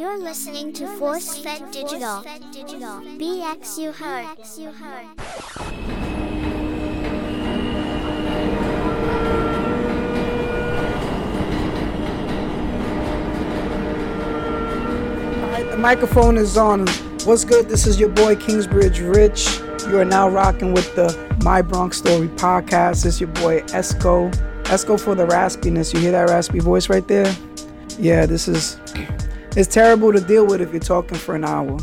You're listening to Force Fed Digital. BX you heard. Alright, the microphone is on. What's good? This is your boy Kingsbridge Rich. You are now rocking with the My Bronx Story podcast. It's your boy Esco. Esco for the raspiness. You hear that raspy voice right there? Yeah, this is it's terrible to deal with if you're talking for an hour.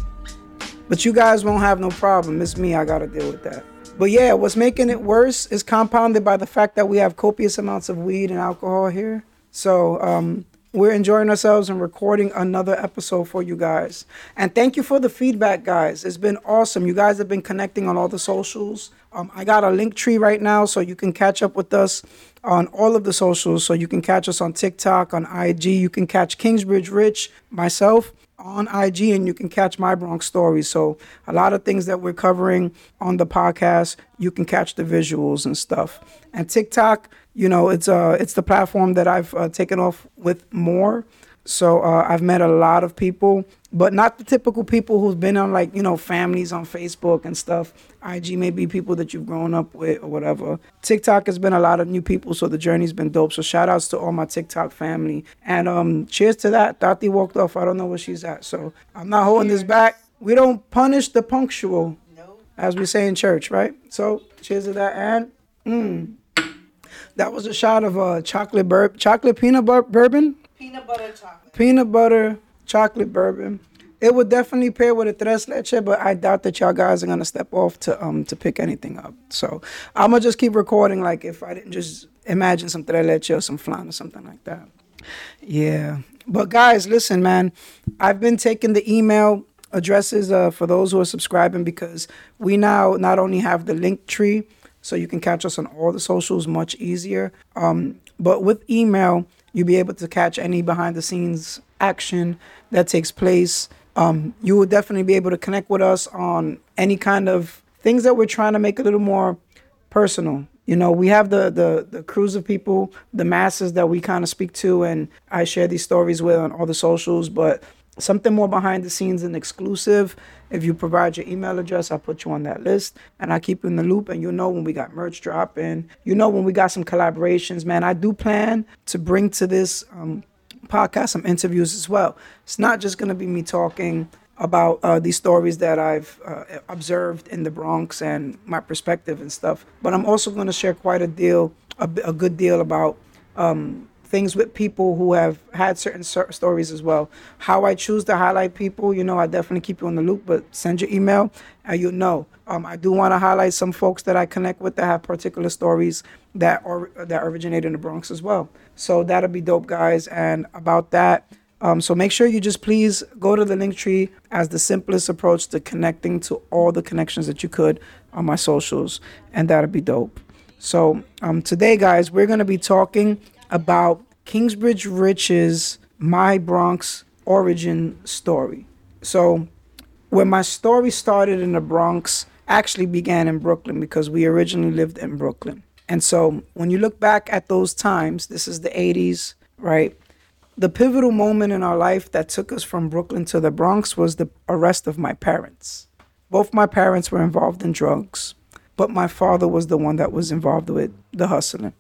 But you guys won't have no problem. It's me, I gotta deal with that. But yeah, what's making it worse is compounded by the fact that we have copious amounts of weed and alcohol here. So um, we're enjoying ourselves and recording another episode for you guys. And thank you for the feedback, guys. It's been awesome. You guys have been connecting on all the socials. Um, I got a link tree right now, so you can catch up with us on all of the socials. So you can catch us on TikTok, on IG. You can catch Kingsbridge Rich, myself on IG, and you can catch my Bronx stories. So a lot of things that we're covering on the podcast, you can catch the visuals and stuff. And TikTok, you know, it's uh it's the platform that I've uh, taken off with more. So uh, I've met a lot of people, but not the typical people who's been on like you know families on Facebook and stuff. IG may be people that you've grown up with or whatever. TikTok has been a lot of new people, so the journey's been dope. So shout outs to all my TikTok family and um cheers to that. Tati walked off. I don't know where she's at, so I'm not holding this back. We don't punish the punctual, as we say in church, right? So cheers to that and. Mm, that was a shot of uh, chocolate bur- chocolate peanut butter bourbon Peanut butter chocolate. peanut butter, chocolate bourbon. It would definitely pair with a tres leche, but I doubt that y'all guys are gonna step off to um to pick anything up. So I'm gonna just keep recording like if I didn't just imagine some tres leche or some flan or something like that. Yeah, but guys, listen, man. I've been taking the email addresses uh, for those who are subscribing because we now not only have the link tree, so you can catch us on all the socials much easier. Um, but with email, you'll be able to catch any behind the scenes action that takes place. Um, you will definitely be able to connect with us on any kind of things that we're trying to make a little more personal. You know, we have the the the crews of people, the masses that we kind of speak to, and I share these stories with on all the socials. But something more behind the scenes and exclusive. If you provide your email address, I'll put you on that list and I keep you in the loop. And you'll know when we got merch dropping. You know when we got some collaborations, man. I do plan to bring to this um, podcast some interviews as well. It's not just going to be me talking about uh, these stories that I've uh, observed in the Bronx and my perspective and stuff, but I'm also going to share quite a deal, a good deal about um, things with people who have had certain cer- stories as well. How I choose to highlight people, you know, I definitely keep you on the loop, but send your email and you'll know. Um, I do want to highlight some folks that I connect with that have particular stories that are that originate in the Bronx as well. So that'll be dope, guys. And about that, um, so make sure you just please go to the link tree as the simplest approach to connecting to all the connections that you could on my socials, and that'll be dope. So um, today, guys, we're gonna be talking about Kingsbridge Rich's My Bronx origin story. So when my story started in the Bronx, actually began in Brooklyn because we originally lived in Brooklyn. And so when you look back at those times, this is the 80s, right? The pivotal moment in our life that took us from Brooklyn to the Bronx was the arrest of my parents. Both my parents were involved in drugs, but my father was the one that was involved with the hustling.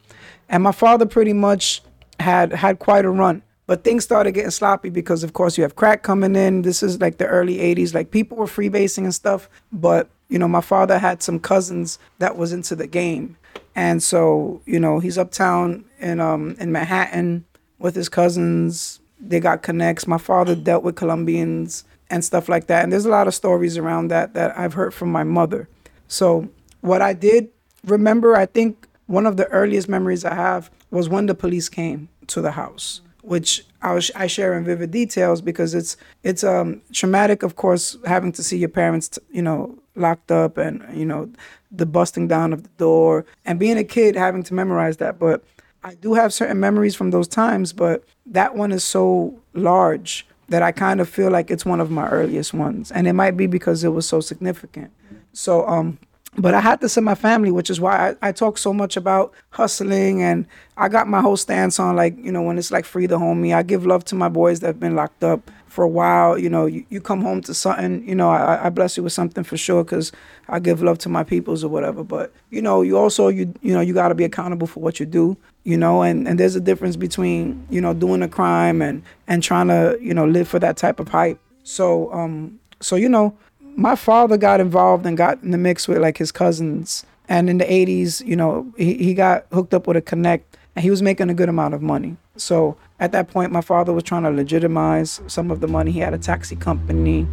And my father pretty much had had quite a run. But things started getting sloppy because of course you have crack coming in. This is like the early 80s. Like people were freebasing and stuff, but you know, my father had some cousins that was into the game. And so, you know, he's uptown in um in Manhattan with his cousins. They got connects. My father dealt with Colombians and stuff like that. And there's a lot of stories around that that I've heard from my mother. So, what I did remember, I think one of the earliest memories I have was when the police came to the house, which I, I share in vivid details because it's it's um traumatic, of course, having to see your parents, you know, locked up and you know the busting down of the door and being a kid having to memorize that. But I do have certain memories from those times, but that one is so large that I kind of feel like it's one of my earliest ones, and it might be because it was so significant. So um but I had this in my family, which is why I, I talk so much about hustling and I got my whole stance on like, you know, when it's like free the homie. I give love to my boys that have been locked up for a while. You know, you, you come home to something. You know, I, I bless you with something for sure because I give love to my peoples or whatever. But you know, you also you you know you got to be accountable for what you do. You know, and and there's a difference between you know doing a crime and and trying to you know live for that type of hype. So um so you know my father got involved and got in the mix with like his cousins. And in the 80s, you know, he, he got hooked up with a connect and he was making a good amount of money. So at that point, my father was trying to legitimize some of the money. He had a taxi company,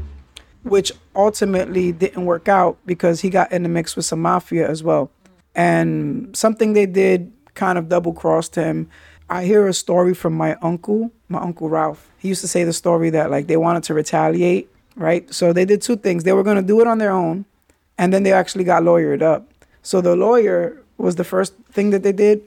which ultimately didn't work out because he got in the mix with some mafia as well. And something they did kind of double crossed him. I hear a story from my uncle, my uncle Ralph. He used to say the story that like they wanted to retaliate right? So they did two things. They were going to do it on their own, and then they actually got lawyered up. So the lawyer was the first thing that they did,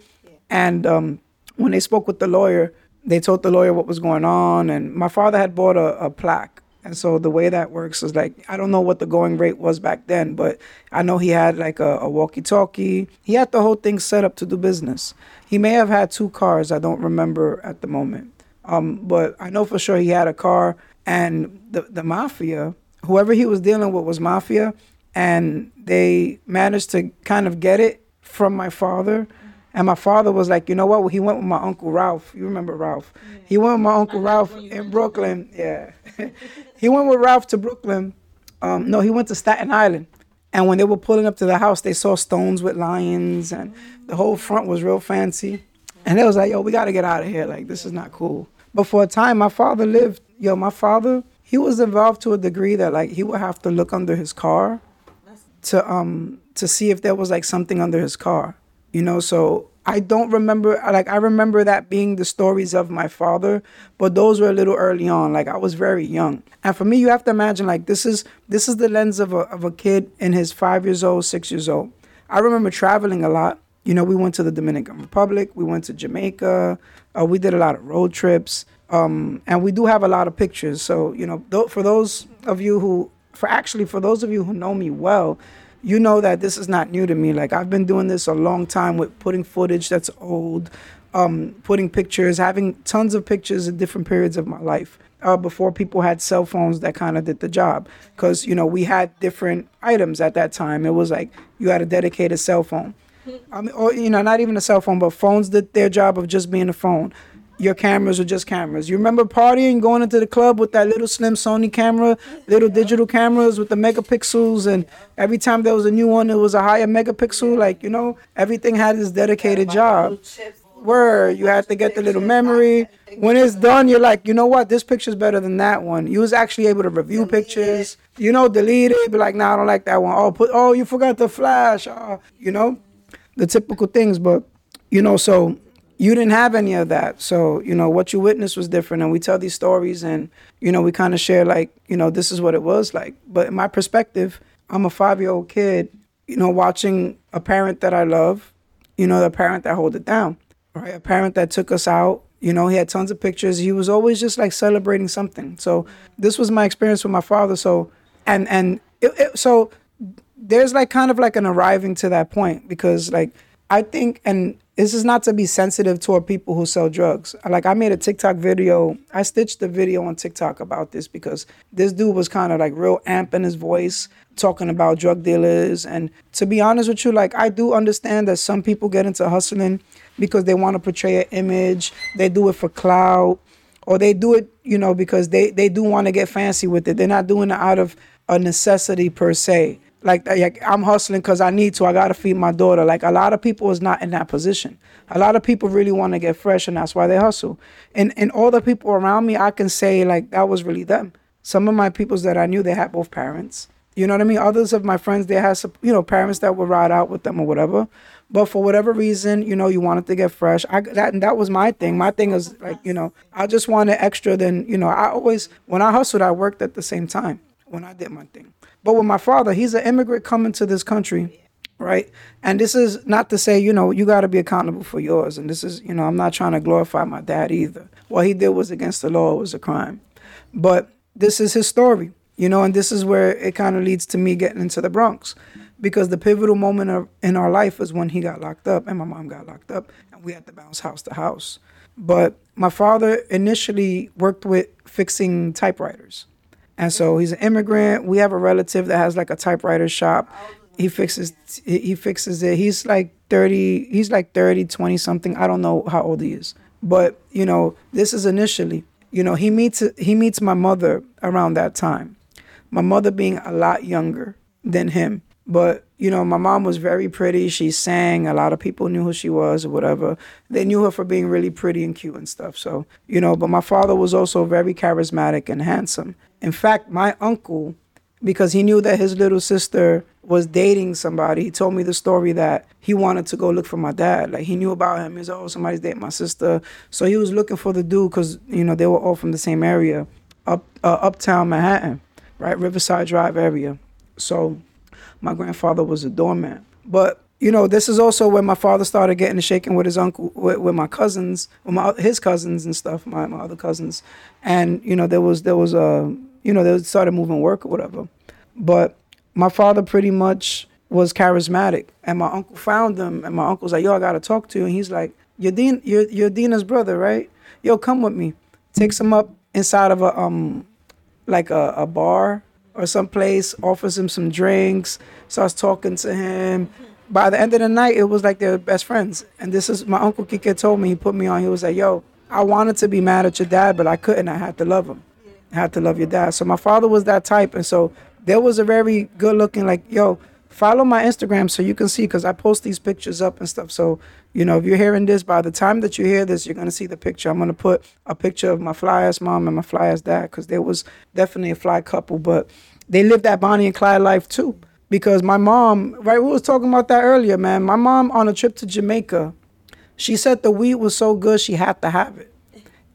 and um, when they spoke with the lawyer, they told the lawyer what was going on. And my father had bought a, a plaque. And so the way that works is like I don't know what the going rate was back then, but I know he had like a, a walkie-talkie. He had the whole thing set up to do business. He may have had two cars. I don't remember at the moment. Um, but I know for sure he had a car and the the mafia, whoever he was dealing with was mafia, and they managed to kind of get it from my father. And my father was like, you know what? Well, he went with my uncle Ralph. You remember Ralph? Yeah. He went with my uncle Ralph in Brooklyn. Yeah, he went with Ralph to Brooklyn. Um, no, he went to Staten Island. And when they were pulling up to the house, they saw stones with lions, and the whole front was real fancy. And they was like, "Yo, we got to get out of here. Like, this is not cool." But for a time, my father lived yo, my father, he was involved to a degree that like he would have to look under his car to um to see if there was like something under his car. You know, so I don't remember like I remember that being the stories of my father, but those were a little early on. Like I was very young. And for me, you have to imagine like this is this is the lens of a of a kid in his five years old, six years old. I remember traveling a lot. You know, we went to the Dominican Republic, we went to Jamaica, uh, we did a lot of road trips. Um, and we do have a lot of pictures. So, you know, th- for those of you who, for actually, for those of you who know me well, you know that this is not new to me. Like, I've been doing this a long time with putting footage that's old, um, putting pictures, having tons of pictures at different periods of my life. Uh, before people had cell phones that kind of did the job because you know we had different items at that time it was like you had a dedicated cell phone I mean, or you know, not even a cell phone, but phones did their job of just being a phone your cameras are just cameras. You remember partying, going into the club with that little slim Sony camera, little digital cameras with the megapixels, and every time there was a new one, it was a higher megapixel. Like you know, everything had its dedicated job. Where you had to get the little memory. When it's done, you're like, you know what? This picture's better than that one. You was actually able to review pictures. You know, delete it. Be like, nah, I don't like that one. Oh, put. Oh, you forgot the flash. Oh, you know, the typical things. But you know, so you didn't have any of that. So, you know, what you witnessed was different. And we tell these stories and, you know, we kind of share, like, you know, this is what it was like. But in my perspective, I'm a five year old kid, you know, watching a parent that I love, you know, the parent that hold it down, right? A parent that took us out. You know, he had tons of pictures. He was always just like celebrating something. So this was my experience with my father. So, and, and it, it, so there's like kind of like an arriving to that point because like I think, and this is not to be sensitive toward people who sell drugs. Like I made a TikTok video. I stitched the video on TikTok about this because this dude was kind of like real amp in his voice talking about drug dealers. And to be honest with you, like I do understand that some people get into hustling because they want to portray an image. They do it for clout, or they do it, you know, because they they do want to get fancy with it. They're not doing it out of a necessity per se like, like I'm hustling because I need to. I gotta feed my daughter. Like a lot of people is not in that position. A lot of people really want to get fresh, and that's why they hustle. And and all the people around me, I can say like that was really them. Some of my peoples that I knew, they had both parents. You know what I mean? Others of my friends, they had you know parents that would ride out with them or whatever. But for whatever reason, you know, you wanted to get fresh. I that that was my thing. My thing is like, you know, I just wanted extra than, you know, I always when I hustled, I worked at the same time when I did my thing. But with my father, he's an immigrant coming to this country, right? And this is not to say, you know, you got to be accountable for yours. And this is, you know, I'm not trying to glorify my dad either. What he did was against the law, it was a crime. But this is his story, you know, and this is where it kind of leads to me getting into the Bronx. Because the pivotal moment of, in our life was when he got locked up and my mom got locked up and we had to bounce house to house. But my father initially worked with fixing typewriters. And so he's an immigrant. We have a relative that has like a typewriter shop. He fixes he fixes it. He's like 30, he's like 30, 20 something. I don't know how old he is. But, you know, this is initially. You know, he meets he meets my mother around that time. My mother being a lot younger than him. But, you know, my mom was very pretty. She sang. A lot of people knew who she was or whatever. They knew her for being really pretty and cute and stuff. So, you know, but my father was also very charismatic and handsome. In fact, my uncle, because he knew that his little sister was dating somebody, he told me the story that he wanted to go look for my dad. Like he knew about him. He said, "Oh, somebody's dating my sister." So he was looking for the dude because you know they were all from the same area, up uh, uptown Manhattan, right, Riverside Drive area. So my grandfather was a doorman. But you know, this is also when my father started getting shaking with his uncle, with, with my cousins, with my his cousins and stuff, my, my other cousins, and you know, there was there was a you know they started moving work or whatever, but my father pretty much was charismatic, and my uncle found him, and my uncle's like, "Yo, I gotta talk to you," and he's like, "You're Dean, you're Dina's brother, right? Yo, come with me." Takes him up inside of a um like a, a bar or someplace, offers him some drinks, starts talking to him. By the end of the night, it was like they're best friends. And this is my uncle Kike told me, he put me on, he was like, yo, I wanted to be mad at your dad, but I couldn't. I had to love him. Had to love your dad. So my father was that type. And so there was a very good looking, like, yo, follow my Instagram so you can see, because I post these pictures up and stuff. So, you know, if you're hearing this, by the time that you hear this, you're going to see the picture. I'm going to put a picture of my fly ass mom and my fly ass dad, because there was definitely a fly couple. But they lived that Bonnie and Clyde life too. Because my mom, right, we was talking about that earlier, man. My mom on a trip to Jamaica, she said the weed was so good she had to have it.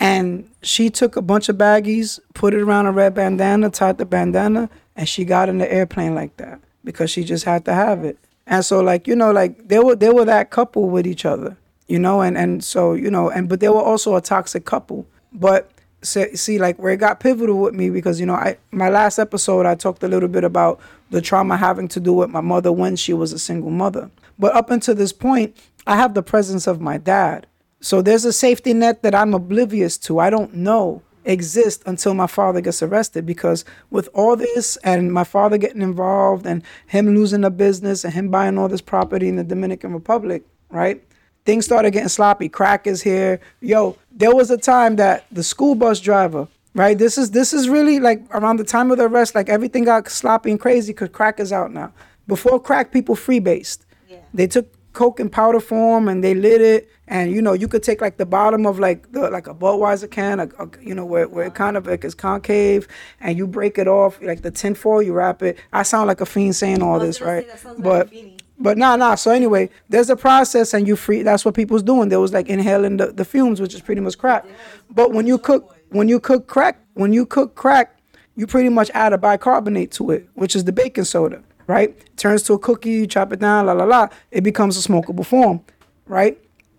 And she took a bunch of baggies, put it around a red bandana, tied the bandana, and she got in the airplane like that because she just had to have it. And so like, you know, like they were they were that couple with each other, you know, and and so, you know, and but they were also a toxic couple. But see like where it got pivotal with me because you know I my last episode I talked a little bit about the trauma having to do with my mother when she was a single mother. But up until this point, I have the presence of my dad. So there's a safety net that I'm oblivious to. I don't know exist until my father gets arrested because with all this and my father getting involved and him losing the business and him buying all this property in the Dominican Republic, right? things started getting sloppy. Crack is here. Yo, there was a time that the school bus driver, right? This is this is really like around the time of the arrest, like everything got sloppy and crazy because crack is out now. Before crack, people freebased. Yeah. They took coke in powder form and they lit it, and you know you could take like the bottom of like the like a Budweiser can, a, a, you know where where it kind of like is concave, and you break it off like the tinfoil, you wrap it. I sound like a fiend saying all this, right? But but nah, nah. So anyway, there's a process, and you free. That's what people's doing. There was like inhaling the, the fumes, which is pretty much crack. But when you cook, when you cook crack, when you cook crack, you pretty much add a bicarbonate to it, which is the baking soda, right? Turns to a cookie, you chop it down, la la la. It becomes a smokable form, right?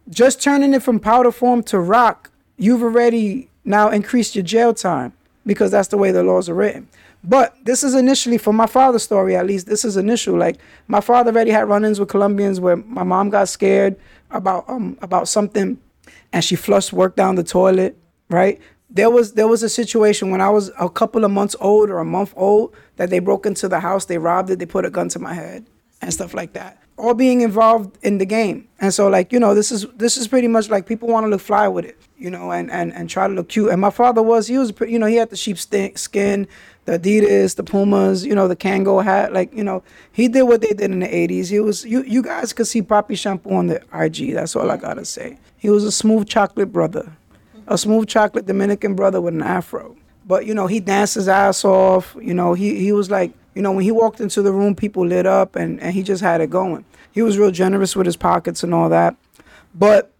Just turning it from powder form to rock, you've already now increased your jail time because that's the way the laws are written. But this is initially for my father's story, at least. This is initial. Like my father already had run-ins with Colombians where my mom got scared about um about something, and she flushed work down the toilet. Right. There was there was a situation when I was a couple of months old or a month old that they broke into the house, they robbed it, they put a gun to my head and stuff like that. All being involved in the game. And so like, you know, this is this is pretty much like people want to look fly with it, you know, and and and try to look cute. And my father was he was you know, he had the sheep skin, the Adidas, the Pumas, you know, the Kangol hat. Like, you know, he did what they did in the 80s. He was, you, you guys could see Poppy Shampoo on the IG. That's all I got to say. He was a smooth chocolate brother, a smooth chocolate Dominican brother with an afro. But, you know, he danced his ass off. You know, he, he was like, you know, when he walked into the room, people lit up and, and he just had it going. He was real generous with his pockets and all that. But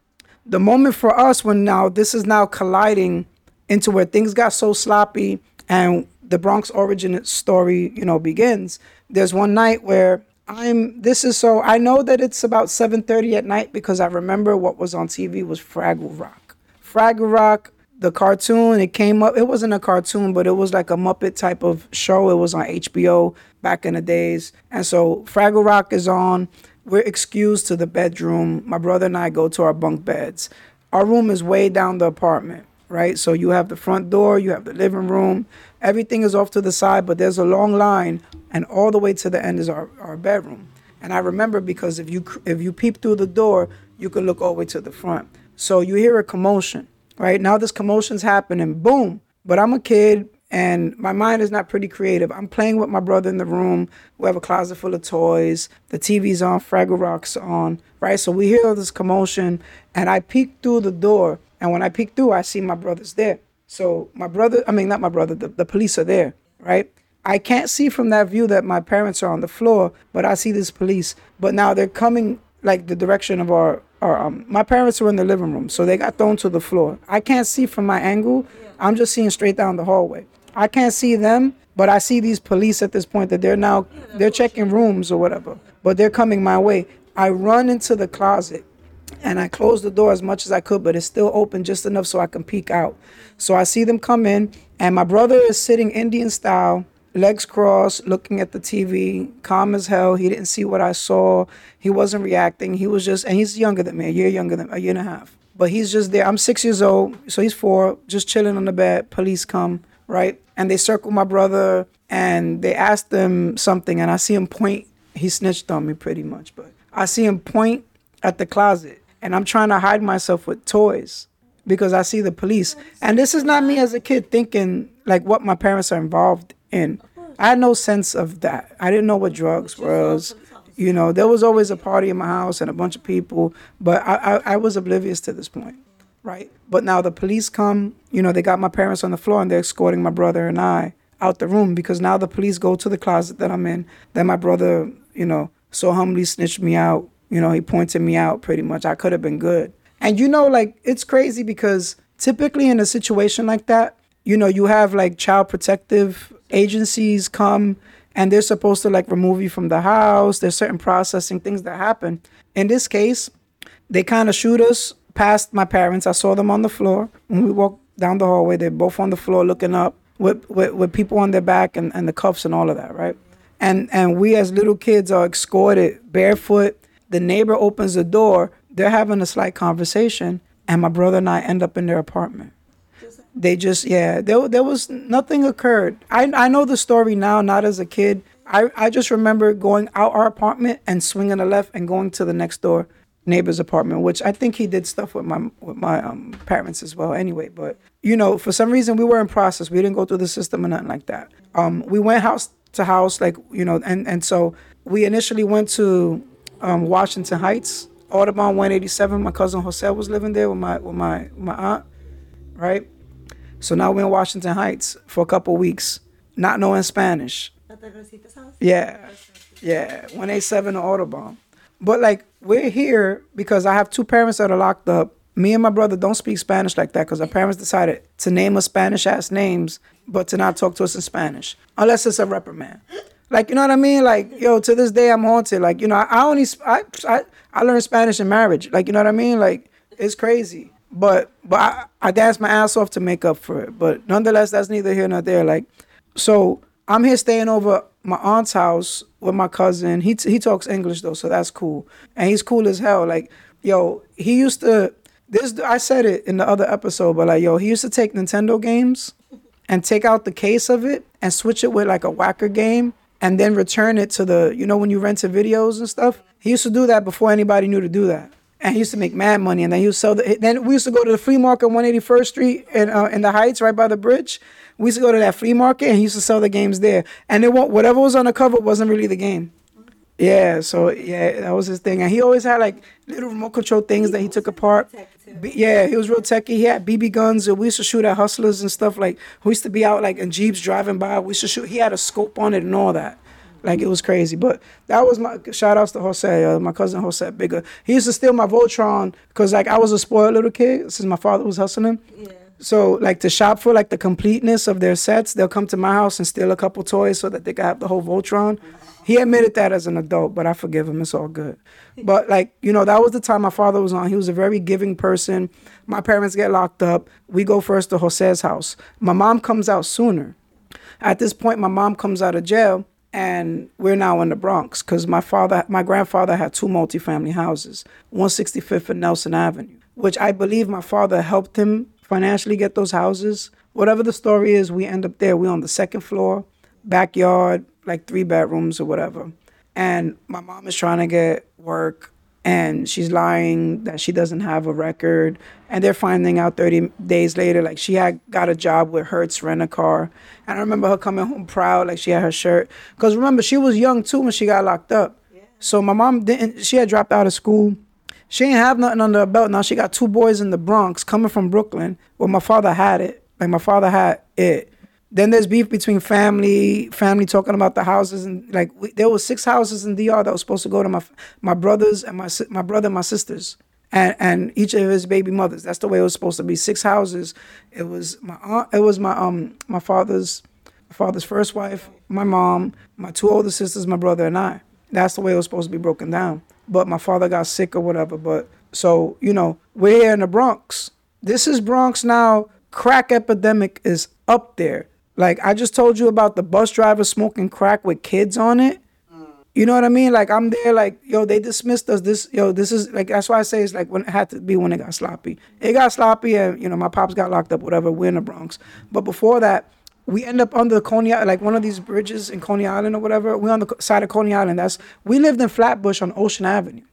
the moment for us when now this is now colliding into where things got so sloppy and the Bronx origin story, you know, begins. There's one night where I'm this is so I know that it's about 7:30 at night because I remember what was on TV was Fraggle Rock. Fraggle Rock, the cartoon, it came up it wasn't a cartoon, but it was like a Muppet type of show. It was on HBO back in the days. And so Fraggle Rock is on. We're excused to the bedroom. My brother and I go to our bunk beds. our room is way down the apartment, right? So you have the front door, you have the living room, everything is off to the side, but there's a long line, and all the way to the end is our, our bedroom. And I remember because if you if you peep through the door, you could look all the way to the front. So you hear a commotion, right? Now this commotion's happening, boom. But I'm a kid and my mind is not pretty creative. I'm playing with my brother in the room. We have a closet full of toys. The TV's on, Fraggle Rock's on, right? So we hear this commotion and I peek through the door. And when I peek through, I see my brother's there. So my brother, I mean, not my brother, the, the police are there, right? I can't see from that view that my parents are on the floor, but I see this police. But now they're coming like the direction of our, um, my parents were in the living room, so they got thrown to the floor. I can't see from my angle. I'm just seeing straight down the hallway. I can't see them, but I see these police at this point that they're now they're checking rooms or whatever, but they're coming my way. I run into the closet and I close the door as much as I could, but it's still open just enough so I can peek out. So I see them come in, and my brother is sitting Indian style legs crossed, looking at the TV, calm as hell. He didn't see what I saw. He wasn't reacting. He was just, and he's younger than me, a year younger than a year and a half. But he's just there. I'm six years old, so he's four, just chilling on the bed. Police come, right? And they circle my brother and they ask him something, and I see him point. He snitched on me pretty much, but I see him point at the closet, and I'm trying to hide myself with toys because I see the police. And this is not me as a kid thinking like what my parents are involved in. I had no sense of that. I didn't know what drugs was. You know, there was always a party in my house and a bunch of people, but I, I, I was oblivious to this point, right? But now the police come, you know, they got my parents on the floor and they're escorting my brother and I out the room because now the police go to the closet that I'm in. Then my brother, you know, so humbly snitched me out. You know, he pointed me out pretty much. I could have been good. And you know, like, it's crazy because typically in a situation like that, you know, you have like child protective agencies come and they're supposed to like remove you from the house. There's certain processing things that happen. In this case, they kind of shoot us past my parents. I saw them on the floor when we walked down the hallway. They're both on the floor looking up with, with, with people on their back and, and the cuffs and all of that, right? And and we as little kids are escorted barefoot. The neighbor opens the door. They're having a slight conversation, and my brother and I end up in their apartment they just yeah there, there was nothing occurred. I, I know the story now not as a kid. I, I just remember going out our apartment and swinging a left and going to the next door neighbor's apartment which i think he did stuff with my with my um, parents as well anyway but you know for some reason we were in process. We didn't go through the system or nothing like that. Um, we went house to house like you know and and so we initially went to um, washington heights audubon 187 my cousin jose was living there with my with my my aunt right so now we're in Washington Heights for a couple weeks, not knowing Spanish. Yeah, yeah, 187 Audubon. But like we're here because I have two parents that are locked up. Me and my brother don't speak Spanish like that because our parents decided to name us Spanish ass names, but to not talk to us in Spanish unless it's a reprimand. Like you know what I mean? Like yo, to this day I'm haunted. Like you know, I, I only I, I I learned Spanish in marriage. Like you know what I mean? Like it's crazy. But but I, I danced my ass off to make up for it. But nonetheless, that's neither here nor there. Like, so I'm here staying over my aunt's house with my cousin. He he talks English though, so that's cool. And he's cool as hell. Like, yo, he used to. This I said it in the other episode, but like, yo, he used to take Nintendo games and take out the case of it and switch it with like a whacker game and then return it to the you know when you rent rented videos and stuff. He used to do that before anybody knew to do that and he used to make mad money. And then he used the. Then we used to go to the flea market on 181st Street in uh, in the Heights, right by the bridge. We used to go to that flea market, and he used to sell the games there. And it whatever was on the cover wasn't really the game. Yeah, so yeah, that was his thing. And he always had like little remote control things that he took apart. yeah, he was real techy. He had BB guns. And we used to shoot at hustlers and stuff. Like we used to be out like in jeeps driving by. We used to shoot. He had a scope on it and all that. Like it was crazy. But that was my shout outs to Jose, uh, my cousin Jose Bigger. He used to steal my Voltron because like I was a spoiled little kid since my father was hustling. Yeah. So like to shop for like the completeness of their sets, they'll come to my house and steal a couple toys so that they can have the whole Voltron. He admitted that as an adult, but I forgive him. It's all good. But like you know, that was the time my father was on. He was a very giving person. My parents get locked up. We go first to Jose's house. My mom comes out sooner. At this point, my mom comes out of jail and we're now in the Bronx because my father, my grandfather had two multifamily houses, 165th and Nelson Avenue. which I believe my father helped him financially get those houses. Whatever the story is, we end up there. We're on the second floor, backyard, like three bedrooms or whatever. And my mom is trying to get work and she's lying that she doesn't have a record. And they're finding out 30 days later, like she had got a job with Hertz Rent a Car. And I remember her coming home proud, like she had her shirt. Because remember, she was young too when she got locked up. So my mom didn't, she had dropped out of school. She ain't have nothing under her belt. Now she got two boys in the Bronx coming from Brooklyn. Well, my father had it. Like my father had it. Then there's beef between family, family talking about the houses, and like we, there were six houses in DR that was supposed to go to my my brothers and my my brother and my sisters, and and each of his baby mothers. That's the way it was supposed to be. Six houses. It was my aunt. It was my um my father's my father's first wife, my mom, my two older sisters, my brother, and I. That's the way it was supposed to be broken down. But my father got sick or whatever. But so you know we're here in the Bronx. This is Bronx now. Crack epidemic is up there like I just told you about the bus driver smoking crack with kids on it. You know what I mean? Like I'm there, like yo, they dismissed us. This yo, this is like that's why I say it's like when it had to be when it got sloppy. It got sloppy, and you know my pops got locked up, whatever. We're in the Bronx, but before that, we end up under Coney, like one of these bridges in Coney Island or whatever. We on the side of Coney Island. That's we lived in Flatbush on Ocean Avenue.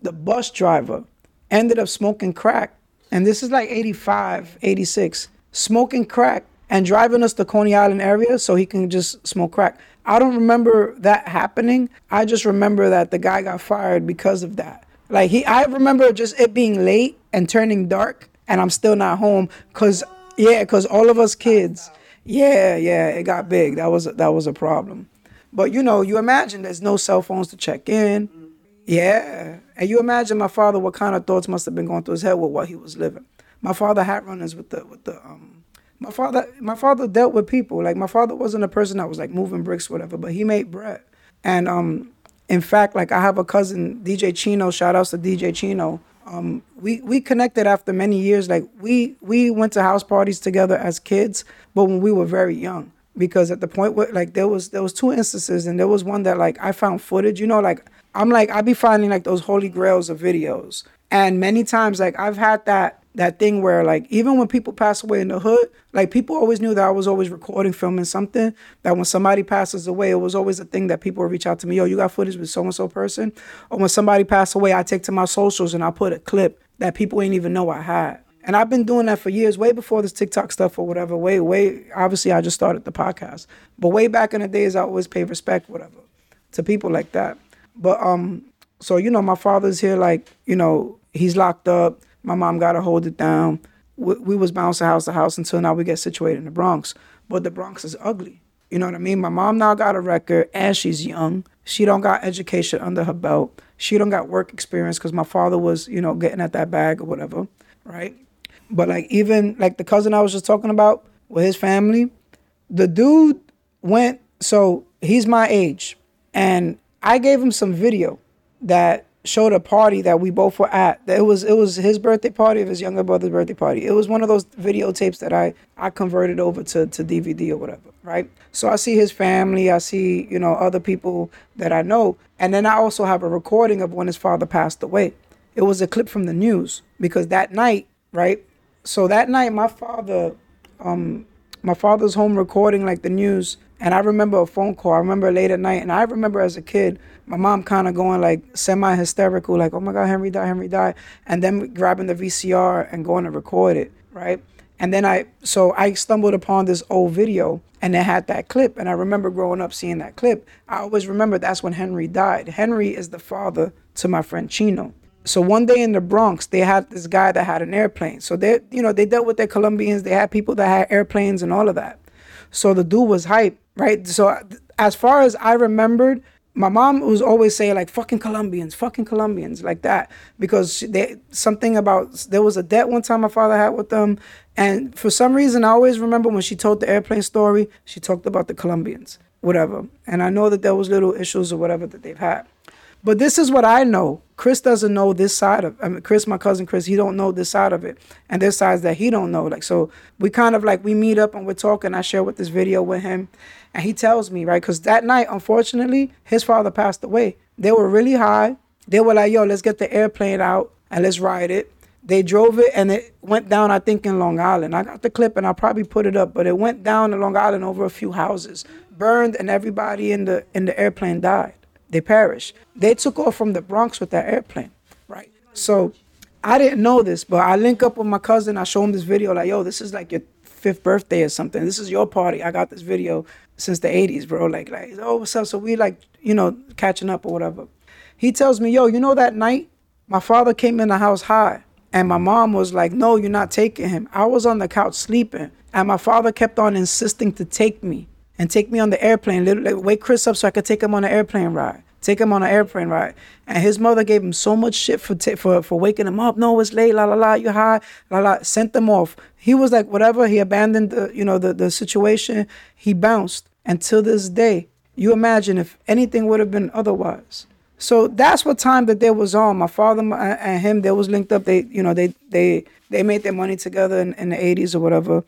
The bus driver ended up smoking crack, and this is like 85, 86, smoking crack and driving us to Coney Island area so he can just smoke crack. I don't remember that happening. I just remember that the guy got fired because of that. Like he, I remember just it being late and turning dark, and I'm still not home. Cause yeah, cause all of us kids, yeah, yeah, it got big. That was that was a problem. But you know, you imagine there's no cell phones to check in. Yeah, and you imagine my father what kind of thoughts must have been going through his head with what he was living. My father had runners with the with the um my father my father dealt with people. Like my father wasn't a person that was like moving bricks, whatever, but he made bread. And um, in fact, like I have a cousin, DJ Chino. Shout outs to DJ Chino. Um, we we connected after many years. Like we we went to house parties together as kids, but when we were very young. Because at the point where like there was there was two instances, and there was one that like I found footage. You know, like I'm like I be finding like those holy grails of videos, and many times like I've had that that thing where like even when people pass away in the hood, like people always knew that I was always recording, filming something. That when somebody passes away, it was always a thing that people would reach out to me, yo, you got footage with so and so person. Or when somebody passed away, I take to my socials and I put a clip that people ain't even know I had. And I've been doing that for years, way before this TikTok stuff or whatever. Way, way obviously I just started the podcast. But way back in the days I always paid respect, whatever, to people like that. But um, so you know, my father's here, like, you know, he's locked up my mom got to hold it down. We, we was bouncing house to house until now we get situated in the Bronx. But the Bronx is ugly. You know what I mean? My mom now got a record and she's young. She don't got education under her belt. She don't got work experience because my father was, you know, getting at that bag or whatever, right? But like even like the cousin I was just talking about with his family, the dude went so he's my age and I gave him some video that showed a party that we both were at. It was it was his birthday party of his younger brother's birthday party. It was one of those videotapes that I I converted over to to DVD or whatever, right? So I see his family, I see, you know, other people that I know, and then I also have a recording of when his father passed away. It was a clip from the news because that night, right? So that night my father um my father's home recording like the news and I remember a phone call. I remember late at night and I remember as a kid my mom kind of going like semi hysterical, like, oh my God, Henry died, Henry died. And then grabbing the VCR and going to record it, right? And then I, so I stumbled upon this old video and it had that clip. And I remember growing up seeing that clip. I always remember that's when Henry died. Henry is the father to my friend Chino. So one day in the Bronx, they had this guy that had an airplane. So they, you know, they dealt with their Colombians. They had people that had airplanes and all of that. So the dude was hype, right? So as far as I remembered, my mom was always saying like fucking Colombians, fucking Colombians, like that because they something about there was a debt one time my father had with them, and for some reason I always remember when she told the airplane story, she talked about the Colombians, whatever, and I know that there was little issues or whatever that they've had. But this is what I know. Chris doesn't know this side of. I mean, Chris, my cousin Chris, he don't know this side of it, and there's sides that he don't know. Like so, we kind of like we meet up and we're talking. I share with this video with him, and he tells me right because that night, unfortunately, his father passed away. They were really high. They were like, "Yo, let's get the airplane out and let's ride it." They drove it and it went down, I think, in Long Island. I got the clip and I'll probably put it up, but it went down in Long Island over a few houses, burned, and everybody in the in the airplane died. They perished. They took off from the Bronx with that airplane, right? So I didn't know this, but I link up with my cousin. I show him this video, like, yo, this is like your fifth birthday or something. This is your party. I got this video since the 80s, bro. Like, like, oh, what's up? So we like, you know, catching up or whatever. He tells me, yo, you know that night my father came in the house high and my mom was like, no, you're not taking him. I was on the couch sleeping and my father kept on insisting to take me and take me on the airplane, like, wake Chris up so I could take him on an airplane ride take him on an airplane ride. And his mother gave him so much shit for t- for for waking him up. No, it's late. La la la. You high. La la. Sent them off. He was like whatever. He abandoned the you know the the situation. He bounced. And till this day, you imagine if anything would have been otherwise. So that's what time that they was on. My father and him, they was linked up. They you know they they they made their money together in, in the 80s or whatever.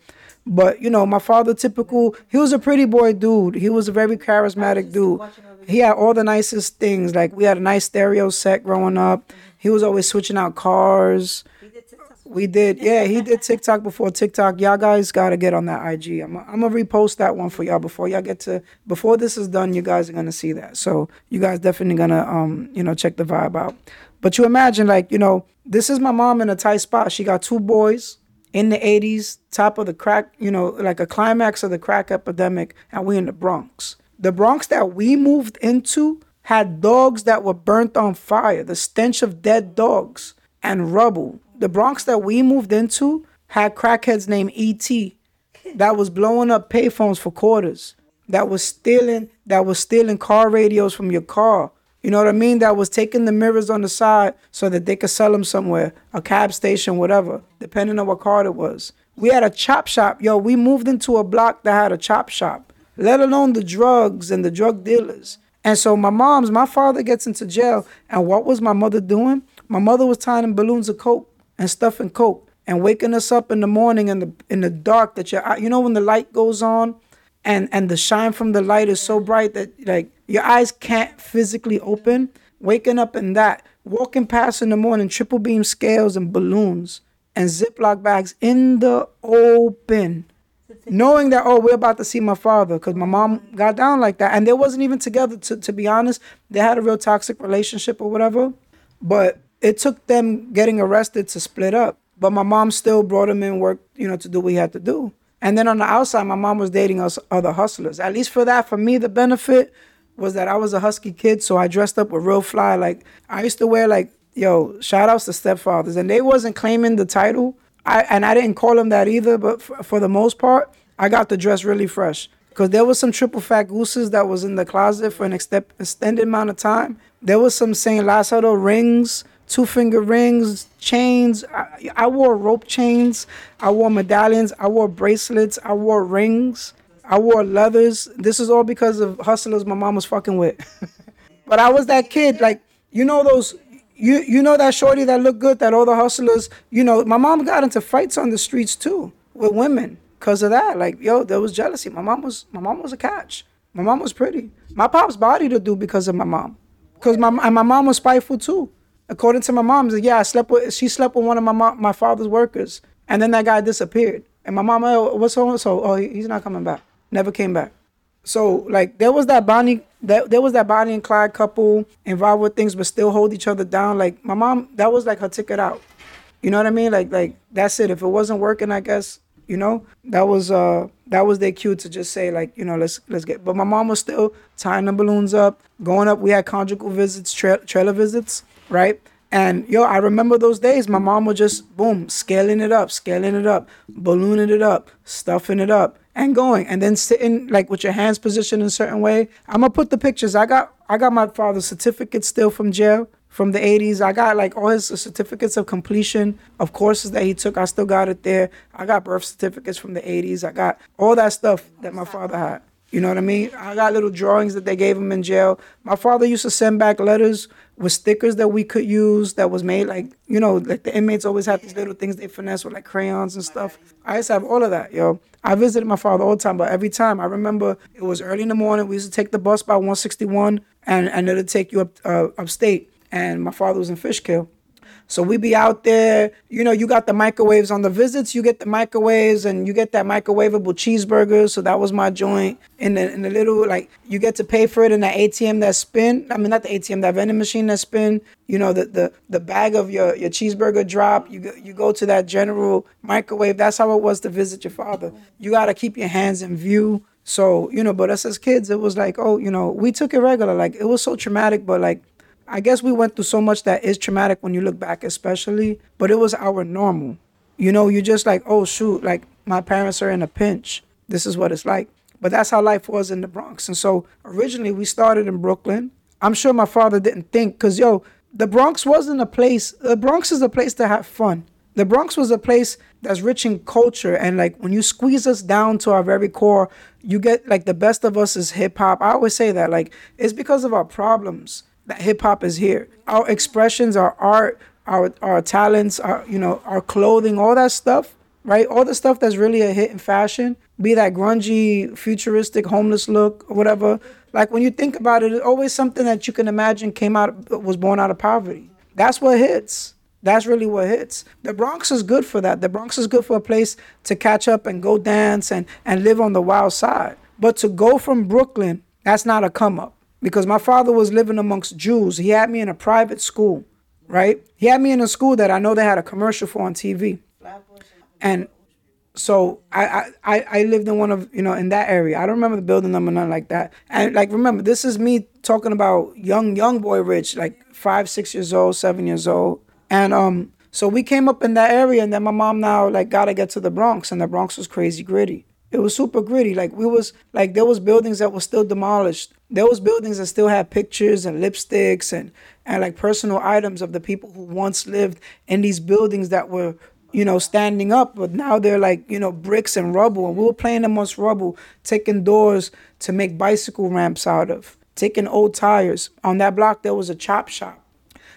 But you know, my father, typical, he was a pretty boy dude. He was a very charismatic dude he had all the nicest things. Like we had a nice stereo set growing up. He was always switching out cars. We did, yeah. He did TikTok before TikTok. Y'all guys gotta get on that IG. I'm, I'm gonna repost that one for y'all before y'all get to. Before this is done, you guys are gonna see that. So you guys definitely gonna um you know check the vibe out. But you imagine like you know this is my mom in a tight spot. She got two boys in the 80s, top of the crack, you know, like a climax of the crack epidemic, and we in the Bronx. The Bronx that we moved into had dogs that were burnt on fire, the stench of dead dogs and rubble. The Bronx that we moved into had crackheads named E.T. that was blowing up payphones for quarters, that was stealing, that was stealing car radios from your car. You know what I mean? That was taking the mirrors on the side so that they could sell them somewhere, a cab station, whatever, depending on what car it was. We had a chop shop. Yo, we moved into a block that had a chop shop let alone the drugs and the drug dealers. And so my mom's, my father gets into jail. And what was my mother doing? My mother was tying balloons of coke and stuffing coke and waking us up in the morning in the in the dark that your you know when the light goes on and and the shine from the light is so bright that like your eyes can't physically open. Waking up in that, walking past in the morning, triple beam scales and balloons and Ziploc bags in the open knowing that oh we're about to see my father because my mom got down like that. And they wasn't even together to, to be honest. They had a real toxic relationship or whatever. But it took them getting arrested to split up. But my mom still brought him in work you know to do what he had to do and then on the outside my mom was dating us other hustlers. At least for that for me the benefit was that i was a husky kid so i dressed up with real fly. Like i used to wear like yo shout outs to stepfathers. And they wasn't claiming the title. I and I didn't call them that either, but for, for the most part, I got the dress really fresh. Because there was some triple fat gooses that was in the closet for an extended amount of time. There was some Saint Lazaro rings, two finger rings, chains. I, I wore rope chains. I wore medallions. I wore bracelets. I wore rings. I wore leathers. This is all because of hustlers my mom was fucking with. but I was that kid, like you know those you you know that shorty that looked good that all the hustlers you know my mom got into fights on the streets too with women because of that like yo there was jealousy my mom was my mom was a catch my mom was pretty my pop's body to do because of my mom because my my mom was spiteful too according to my mom yeah i slept with she slept with one of my mom, my father's workers and then that guy disappeared and my mom oh, what's on so oh he's not coming back never came back so like there was that Bonnie that there was that Bonnie and Clyde couple involved with things but still hold each other down. Like my mom, that was like her ticket out. You know what I mean? Like like that's it. If it wasn't working, I guess, you know, that was uh that was their cue to just say like, you know, let's let's get but my mom was still tying the balloons up, going up. We had conjugal visits, tra- trailer visits, right? And yo, I remember those days. My mom would just boom, scaling it up, scaling it up, ballooning it up, stuffing it up and going and then sitting like with your hands positioned in a certain way. I'm gonna put the pictures. I got I got my father's certificate still from jail from the 80s. I got like all his certificates of completion of courses that he took. I still got it there. I got birth certificates from the 80s. I got all that stuff that my father had. You know what I mean? I got little drawings that they gave him in jail. My father used to send back letters with stickers that we could use that was made like, you know, like the inmates always have these little things they finesse with like crayons and stuff. I used to have all of that, yo. I visited my father all the time, but every time I remember it was early in the morning. We used to take the bus by 161 and, and it'd take you up uh, upstate. And my father was in Fishkill. So we be out there, you know, you got the microwaves on the visits, you get the microwaves and you get that microwavable cheeseburger. So that was my joint. In the in the little like you get to pay for it in that ATM that spin. I mean not the ATM, that vending machine that spin. You know, the the, the bag of your, your cheeseburger drop. You go, you go to that general microwave. That's how it was to visit your father. You gotta keep your hands in view. So, you know, but us as kids, it was like, oh, you know, we took it regular. Like it was so traumatic, but like I guess we went through so much that is traumatic when you look back, especially, but it was our normal. You know, you're just like, oh, shoot, like my parents are in a pinch. This is what it's like. But that's how life was in the Bronx. And so originally we started in Brooklyn. I'm sure my father didn't think, because, yo, the Bronx wasn't a place, the Bronx is a place to have fun. The Bronx was a place that's rich in culture. And like when you squeeze us down to our very core, you get like the best of us is hip hop. I always say that, like, it's because of our problems that hip hop is here. Our expressions, our art, our our talents, our you know, our clothing, all that stuff, right? All the stuff that's really a hit in fashion, be that grungy, futuristic, homeless look or whatever. Like when you think about it, it's always something that you can imagine came out was born out of poverty. That's what hits. That's really what hits. The Bronx is good for that. The Bronx is good for a place to catch up and go dance and, and live on the wild side. But to go from Brooklyn, that's not a come up because my father was living amongst Jews. He had me in a private school, right? He had me in a school that I know they had a commercial for on TV. And so I, I I lived in one of you know in that area. I don't remember the building number, nothing like that. And like remember, this is me talking about young young boy Rich, like five, six years old, seven years old. And um, so we came up in that area, and then my mom now like gotta get to the Bronx, and the Bronx was crazy gritty. It was super gritty. Like we was like there was buildings that were still demolished. There was buildings that still had pictures and lipsticks and and like personal items of the people who once lived in these buildings that were you know standing up, but now they're like you know bricks and rubble. And we were playing amongst rubble, taking doors to make bicycle ramps out of, taking old tires. On that block there was a chop shop.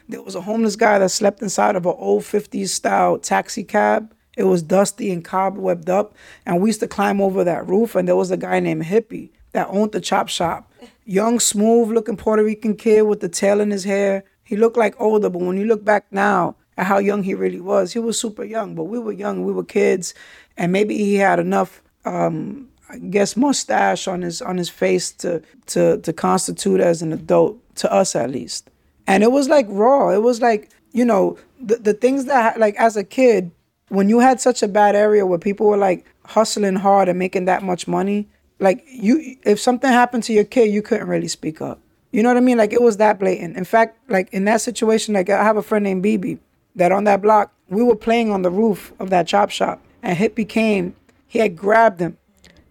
There was a homeless guy that slept inside of an old 50s style taxi cab it was dusty and cobwebbed up, and we used to climb over that roof. And there was a guy named Hippie that owned the chop shop. Young, smooth looking Puerto Rican kid with the tail in his hair. He looked like older, but when you look back now at how young he really was, he was super young. But we were young, we were kids, and maybe he had enough, um, I guess, mustache on his on his face to to to constitute as an adult to us at least. And it was like raw. It was like you know the the things that like as a kid when you had such a bad area where people were like hustling hard and making that much money, like you if something happened to your kid, you couldn't really speak up. You know what I mean? Like it was that blatant. In fact, like in that situation, like I have a friend named BB that on that block, we were playing on the roof of that chop shop and Hippie came, he had grabbed him,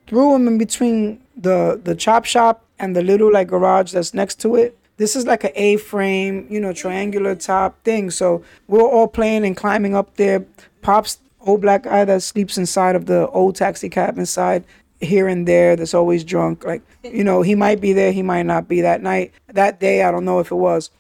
threw him in between the the chop shop and the little like garage that's next to it. This is like an A-frame, you know, triangular top thing. So we're all playing and climbing up there. Pops, old black guy that sleeps inside of the old taxi cab inside here and there that's always drunk. Like, you know, he might be there, he might not be that night. That day, I don't know if it was.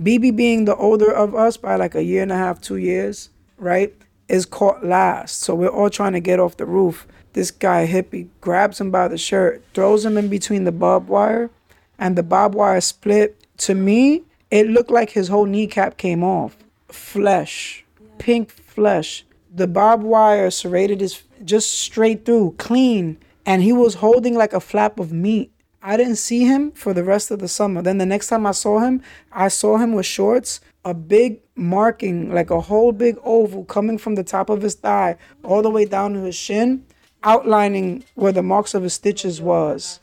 BB being the older of us by like a year and a half, two years, right, is caught last. So we're all trying to get off the roof. This guy, hippie, grabs him by the shirt, throws him in between the barbed wire, and the barbed wire split. To me, it looked like his whole kneecap came off. Flesh, pink flesh the barbed wire serrated his just straight through, clean, and he was holding like a flap of meat. I didn't see him for the rest of the summer. Then the next time I saw him, I saw him with shorts, a big marking, like a whole big oval coming from the top of his thigh all the way down to his shin, outlining where the marks of his stitches was.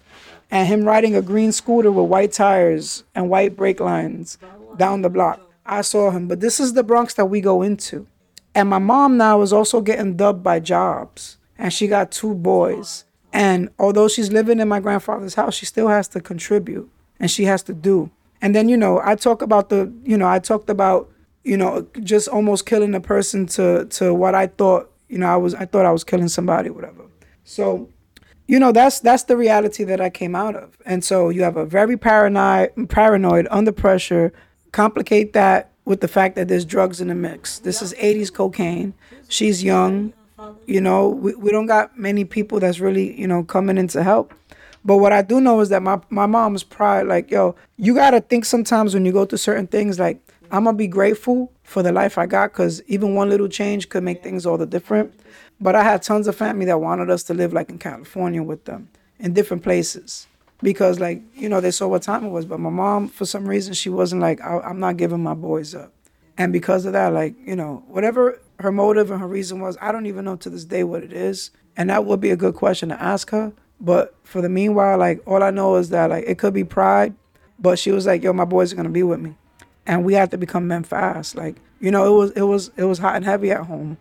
And him riding a green scooter with white tires and white brake lines down the block. I saw him, but this is the Bronx that we go into. And my mom now is also getting dubbed by jobs. And she got two boys. And although she's living in my grandfather's house, she still has to contribute and she has to do. And then, you know, I talk about the, you know, I talked about, you know, just almost killing a person to to what I thought, you know, I was I thought I was killing somebody, whatever. So, you know, that's that's the reality that I came out of. And so you have a very paranoid paranoid under pressure, complicate that with the fact that there's drugs in the mix. This is 80s cocaine. She's young. You know, we, we don't got many people that's really, you know, coming in to help. But what I do know is that my, my mom's pride, like, yo, you got to think sometimes when you go through certain things, like, I'm gonna be grateful for the life I got because even one little change could make things all the different. But I had tons of family that wanted us to live like in California with them in different places because like you know they saw what time it was. But my mom, for some reason, she wasn't like I- I'm not giving my boys up, and because of that, like you know whatever her motive and her reason was, I don't even know to this day what it is, and that would be a good question to ask her. But for the meanwhile, like all I know is that like it could be pride, but she was like, "Yo, my boys are gonna be with me," and we had to become men fast. Like you know, it was it was it was hot and heavy at home,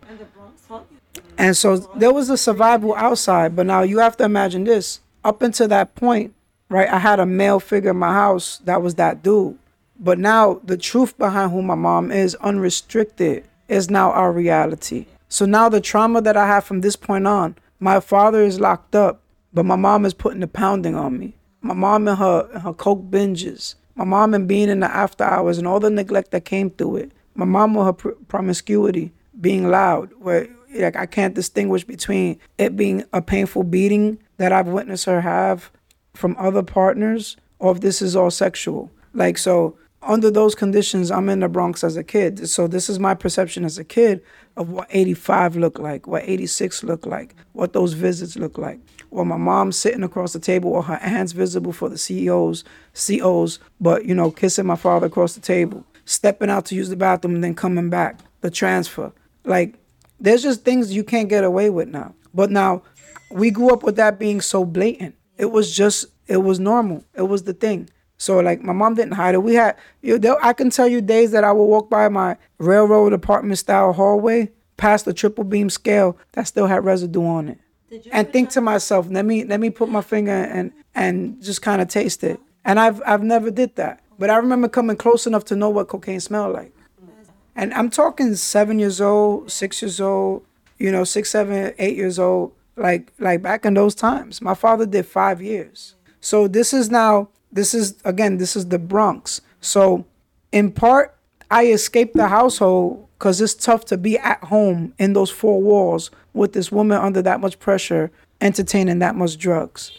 and so there was a survival outside. But now you have to imagine this: up until that point, right? I had a male figure in my house that was that dude. But now the truth behind who my mom is, unrestricted, is now our reality. So now the trauma that I have from this point on, my father is locked up, but my mom is putting the pounding on me. My mom and her and her coke binges. My mom and being in the after hours and all the neglect that came through it. My mom with her pr- promiscuity, being loud, where like I can't distinguish between it being a painful beating that I've witnessed her have from other partners or if this is all sexual. Like so under those conditions I'm in the Bronx as a kid. So this is my perception as a kid of what 85 looked like, what 86 looked like, what those visits look like. Or my mom sitting across the table or her hands visible for the CEOs, COs, but you know, kissing my father across the table, stepping out to use the bathroom and then coming back, the transfer. Like there's just things you can't get away with now. But now we grew up with that being so blatant. It was just it was normal. It was the thing. So like my mom didn't hide it. We had you know, I can tell you days that I would walk by my railroad apartment style hallway past the triple beam scale that still had residue on it. And think to myself, let me let me put my finger and and just kind of taste it. And I've I've never did that. But I remember coming close enough to know what cocaine smelled like. And I'm talking seven years old, six years old, you know, six, seven, eight years old. Like like back in those times. My father did five years. So this is now this is again, this is the Bronx. So in part, I escaped the household because it's tough to be at home in those four walls with this woman under that much pressure, entertaining that much drugs.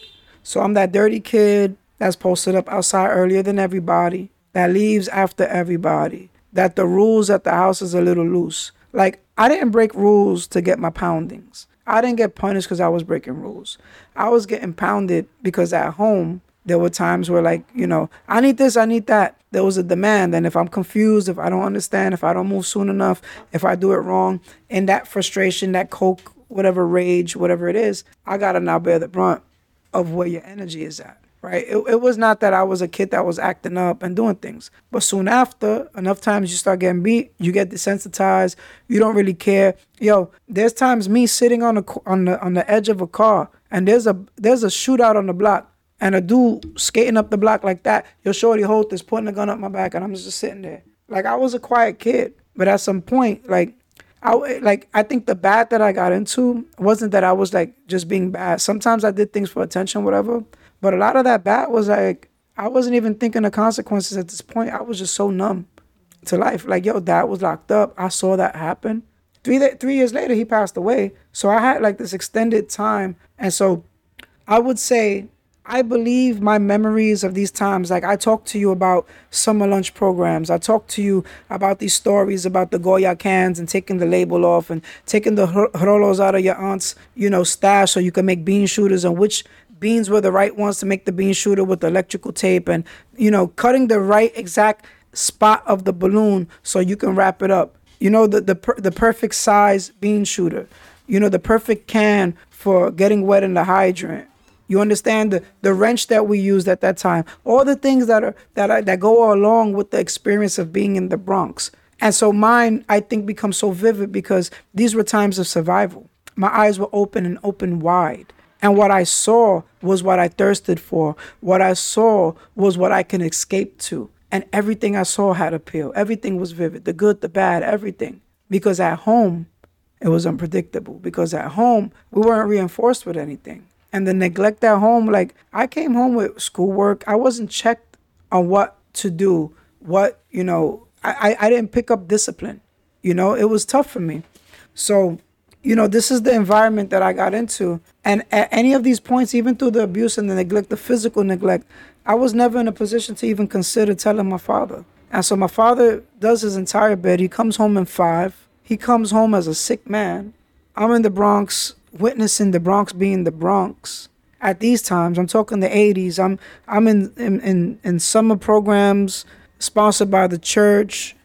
So I'm that dirty kid that's posted up outside earlier than everybody, that leaves after everybody, that the rules at the house is a little loose. Like, I didn't break rules to get my poundings. I didn't get punished because I was breaking rules. I was getting pounded because at home, there were times where, like, you know, I need this, I need that. There was a demand. And if I'm confused, if I don't understand, if I don't move soon enough, if I do it wrong, in that frustration, that coke, whatever rage, whatever it is, I got to now bear the brunt of where your energy is at right? It, it was not that I was a kid that was acting up and doing things. But soon after, enough times you start getting beat, you get desensitized, you don't really care. Yo, there's times me sitting on the on the on the edge of a car and there's a there's a shootout on the block and a dude skating up the block like that. Yo, shorty hold this, putting a gun up my back, and I'm just sitting there. Like I was a quiet kid, but at some point, like I like I think the bad that I got into wasn't that I was like just being bad. Sometimes I did things for attention, whatever. But a lot of that bad was like I wasn't even thinking of consequences at this point. I was just so numb to life. Like yo, dad was locked up. I saw that happen. Three three years later, he passed away. So I had like this extended time, and so I would say I believe my memories of these times. Like I talked to you about summer lunch programs. I talked to you about these stories about the Goya cans and taking the label off and taking the rolos out of your aunt's, you know, stash so you can make bean shooters and which beans were the right ones to make the bean shooter with electrical tape and you know cutting the right exact spot of the balloon so you can wrap it up. You know the the, per- the perfect size bean shooter. You know the perfect can for getting wet in the hydrant. You understand the, the wrench that we used at that time. All the things that are that are, that go along with the experience of being in the bronx. And so mine i think becomes so vivid because these were times of survival. My eyes were open and open wide and what I saw was what I thirsted for. What I saw was what I can escape to. And everything I saw had appeal. Everything was vivid the good, the bad, everything. Because at home, it was unpredictable. Because at home, we weren't reinforced with anything. And the neglect at home, like I came home with schoolwork, I wasn't checked on what to do, what, you know, I, I, I didn't pick up discipline. You know, it was tough for me. So you know, this is the environment that I got into. And at any of these points, even through the abuse and the neglect, the physical neglect, I was never in a position to even consider telling my father. And so my father does his entire bed. He comes home in five. He comes home as a sick man. I'm in the Bronx, witnessing the Bronx being the Bronx. At these times, I'm talking the 80s. I'm I'm in in in, in summer programs sponsored by the church.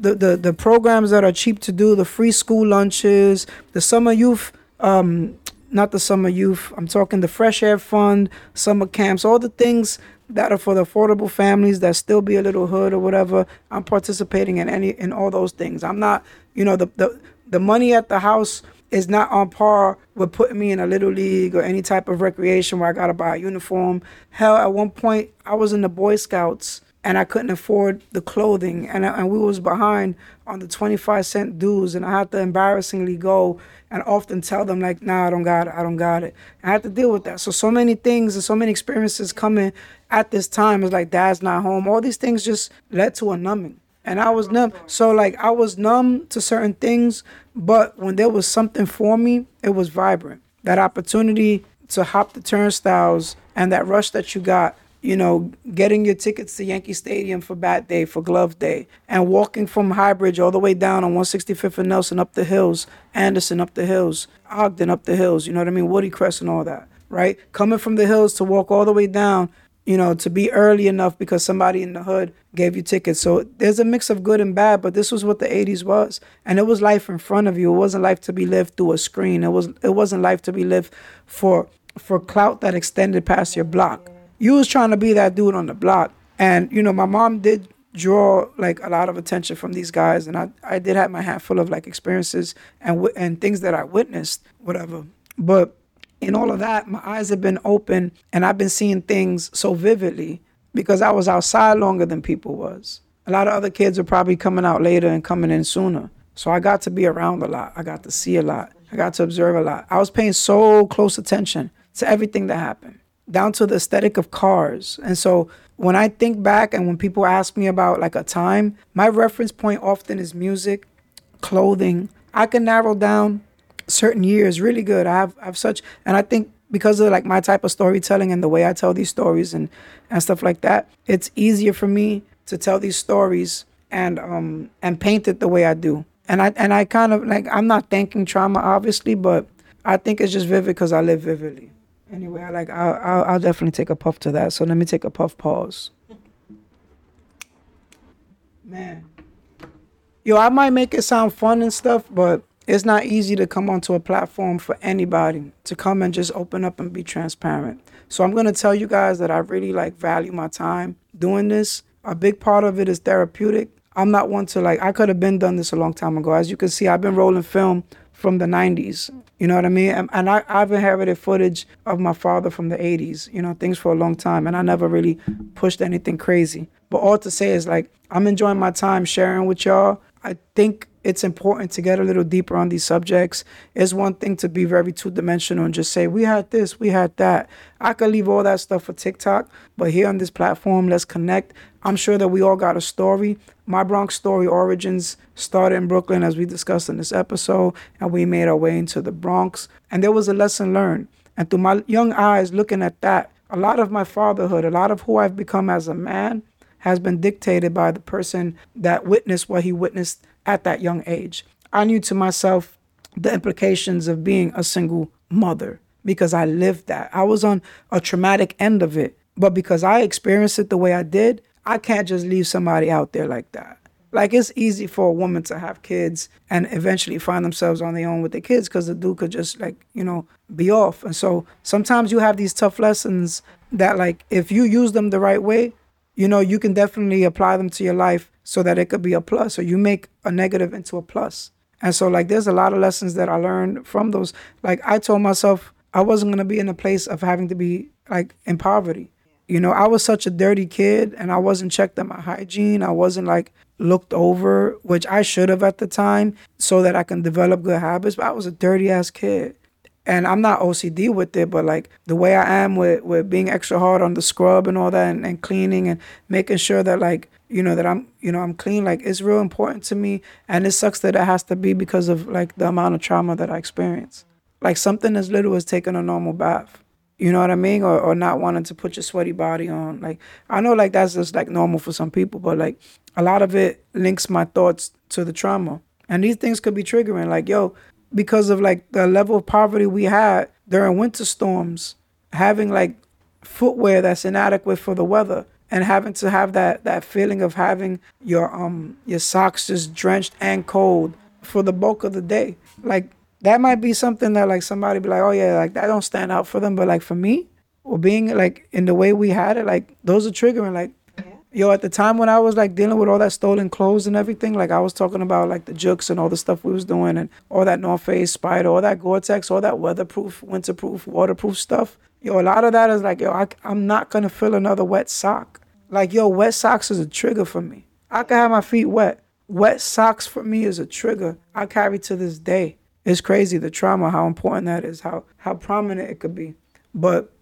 The, the the programs that are cheap to do, the free school lunches, the summer youth um, not the summer youth. I'm talking the fresh air fund, summer camps, all the things that are for the affordable families that still be a little hood or whatever. I'm participating in any in all those things. I'm not, you know, the the the money at the house is not on par with putting me in a little league or any type of recreation where I gotta buy a uniform. Hell, at one point I was in the Boy Scouts and I couldn't afford the clothing and uh, and we was behind on the 25 cent dues and I had to embarrassingly go and often tell them like, nah, I don't got it, I don't got it. I had to deal with that. So so many things and so many experiences coming at this time is like dad's not home. All these things just led to a numbing. And I was numb. So like I was numb to certain things, but when there was something for me, it was vibrant. That opportunity to hop the turnstiles and that rush that you got you know, getting your tickets to Yankee Stadium for Bat Day, for Glove Day, and walking from Highbridge all the way down on 165th and Nelson up the hills, Anderson up the hills, Ogden up the hills, you know what I mean? Woodycrest and all that, right? Coming from the hills to walk all the way down, you know, to be early enough because somebody in the hood gave you tickets. So there's a mix of good and bad, but this was what the 80s was. And it was life in front of you. It wasn't life to be lived through a screen. It was it wasn't life to be lived for for clout that extended past your block you was trying to be that dude on the block. And, you know, my mom did draw like a lot of attention from these guys. And I, I did have my hat full of like experiences and, and things that I witnessed, whatever. But in all of that, my eyes have been open and I've been seeing things so vividly because I was outside longer than people was. A lot of other kids are probably coming out later and coming in sooner. So I got to be around a lot. I got to see a lot. I got to observe a lot. I was paying so close attention to everything that happened down to the aesthetic of cars. And so when I think back and when people ask me about like a time, my reference point often is music, clothing. I can narrow down certain years really good. I have I have such and I think because of like my type of storytelling and the way I tell these stories and and stuff like that, it's easier for me to tell these stories and um and paint it the way I do. And I and I kind of like I'm not thanking trauma obviously, but I think it's just vivid because I live vividly. Anyway, I like I'll, I'll, I'll definitely take a puff to that. So let me take a puff pause. Man, yo, I might make it sound fun and stuff, but it's not easy to come onto a platform for anybody to come and just open up and be transparent. So I'm gonna tell you guys that I really like value my time doing this. A big part of it is therapeutic. I'm not one to like I could have been done this a long time ago. As you can see, I've been rolling film from the 90s. You know what I mean? And, I, I've inherited footage of my father from the 80s, you know, things for a long time. And I never really pushed anything crazy. But all to say is like, I'm enjoying my time sharing with y'all. I think it's important to get a little deeper on these subjects. It's one thing to be very two dimensional and just say, we had this, we had that. I could leave all that stuff for TikTok, but here on this platform, let's connect. I'm sure that we all got a story. My Bronx story origins started in Brooklyn, as we discussed in this episode, and we made our way into the Bronx. And there was a lesson learned. And through my young eyes looking at that, a lot of my fatherhood, a lot of who I've become as a man, has been dictated by the person that witnessed what he witnessed at that young age. I knew to myself the implications of being a single mother because I lived that. I was on a traumatic end of it. But because I experienced it the way I did, I can't just leave somebody out there like that. Like it's easy for a woman to have kids and eventually find themselves on their own with their kids because the dude could just like, you know, be off. And so sometimes you have these tough lessons that like if you use them the right way, you know, you can definitely apply them to your life so that it could be a plus or you make a negative into a plus. And so like there's a lot of lessons that I learned from those. Like I told myself I wasn't gonna be in a place of having to be like in poverty. You know, I was such a dirty kid and I wasn't checked on my hygiene. I wasn't like looked over, which I should have at the time so that I can develop good habits. But I was a dirty ass kid and I'm not OCD with it, but like the way I am with with being extra hard on the scrub and all that, and, and cleaning and making sure that like you know that I'm you know I'm clean. Like it's real important to me, and it sucks that it has to be because of like the amount of trauma that I experience. Like something as little as taking a normal bath. You know what I mean? Or or not wanting to put your sweaty body on. Like I know like that's just like normal for some people, but like a lot of it links my thoughts to the trauma. And these things could be triggering. Like, yo, because of like the level of poverty we had during winter storms, having like footwear that's inadequate for the weather and having to have that that feeling of having your um your socks just drenched and cold for the bulk of the day. Like that might be something that like somebody be like, oh yeah, like that don't stand out for them, but like for me, or being like in the way we had it, like those are triggering. Like, yo, at the time when I was like dealing with all that stolen clothes and everything, like I was talking about like the jukes and all the stuff we was doing and all that North Face, Spyder, all that Gore-Tex, all that weatherproof, winterproof, waterproof stuff. Yo, a lot of that is like, yo, I, I'm not gonna fill another wet sock. Like, yo, wet socks is a trigger for me. I can have my feet wet. Wet socks for me is a trigger I carry to this day. It's crazy the trauma, how important that is, how how prominent it could be. But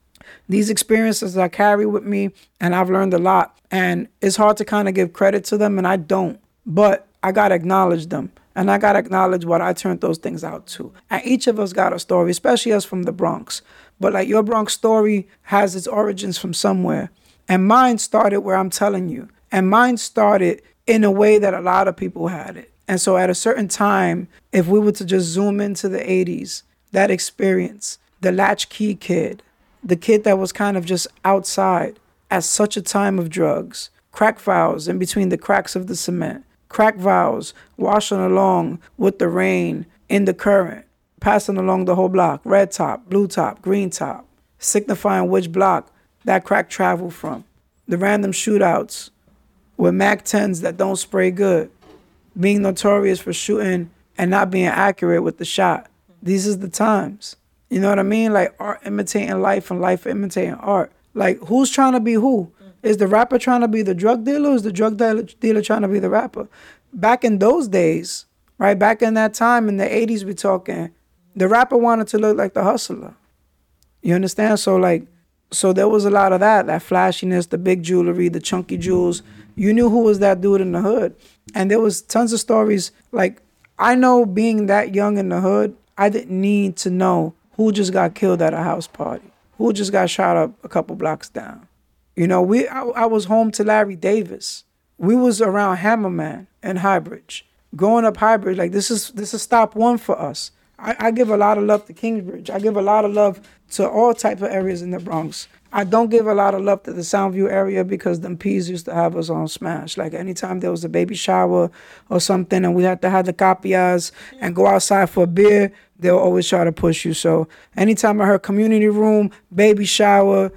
these experiences I carry with me, and I've learned a lot. And it's hard to kind of give credit to them, and I don't. But I gotta acknowledge them, and I gotta acknowledge what I turned those things out to. And each of us got a story, especially us from the Bronx. But like your Bronx story has its origins from somewhere, and mine started where I'm telling you, and mine started in a way that a lot of people had it. And so at a certain time, if we were to just zoom into the 80s, that experience, the latchkey kid, the kid that was kind of just outside at such a time of drugs, crack vials in between the cracks of the cement, crack vials washing along with the rain in the current, passing along the whole block, red top, blue top, green top, signifying which block that crack traveled from. The random shootouts with MAC 10s that don't spray good, being notorious for shooting and not being accurate with the shot. These is the times. You know what I mean? Like art imitating life and life imitating art. Like who's trying to be who? Is the rapper trying to be the drug dealer? Is the drug dealer, dealer trying to be the rapper? Back in those days, right? Back in that time in the 80s, we're talking, the rapper wanted to look like the hustler. You understand? So like, so there was a lot of that, that flashiness, the big jewelry, the chunky jewels. You knew who was that dude in the hood. And there was tons of stories. Like, I know being that young in the hood, I didn't need to know who just got killed at a house party, who just got shot up a couple blocks down. You know, we I, I was home to Larry Davis. We was around Hammerman and Highbridge. Growing up Highbridge, like this is this is stop one for us. I, I give a lot of love to Kingsbridge. I give a lot of love to all type of areas in the Bronx. I don't give a lot of love to the Soundview area because them P's used to have us on smash. Like anytime there was a baby shower or something and we had to have the copias and go outside for a beer, they'll always try to push you. So anytime I heard community room, baby shower,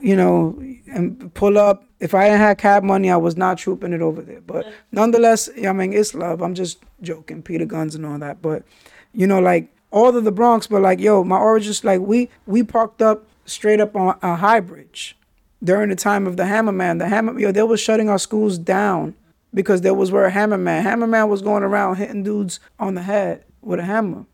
you know, and pull up, if I didn't have cab money, I was not trooping it over there. But mm-hmm. nonetheless, I mean, it's love. I'm just joking, Peter Guns and all that. But, you know, like all of the Bronx, but like, yo, my origins, like we we parked up straight up on a Highbridge during the time of the Hammerman. The Hammer, yo, they was shutting our schools down because there was where Hammerman. Hammerman was going around hitting dudes on the head with a hammer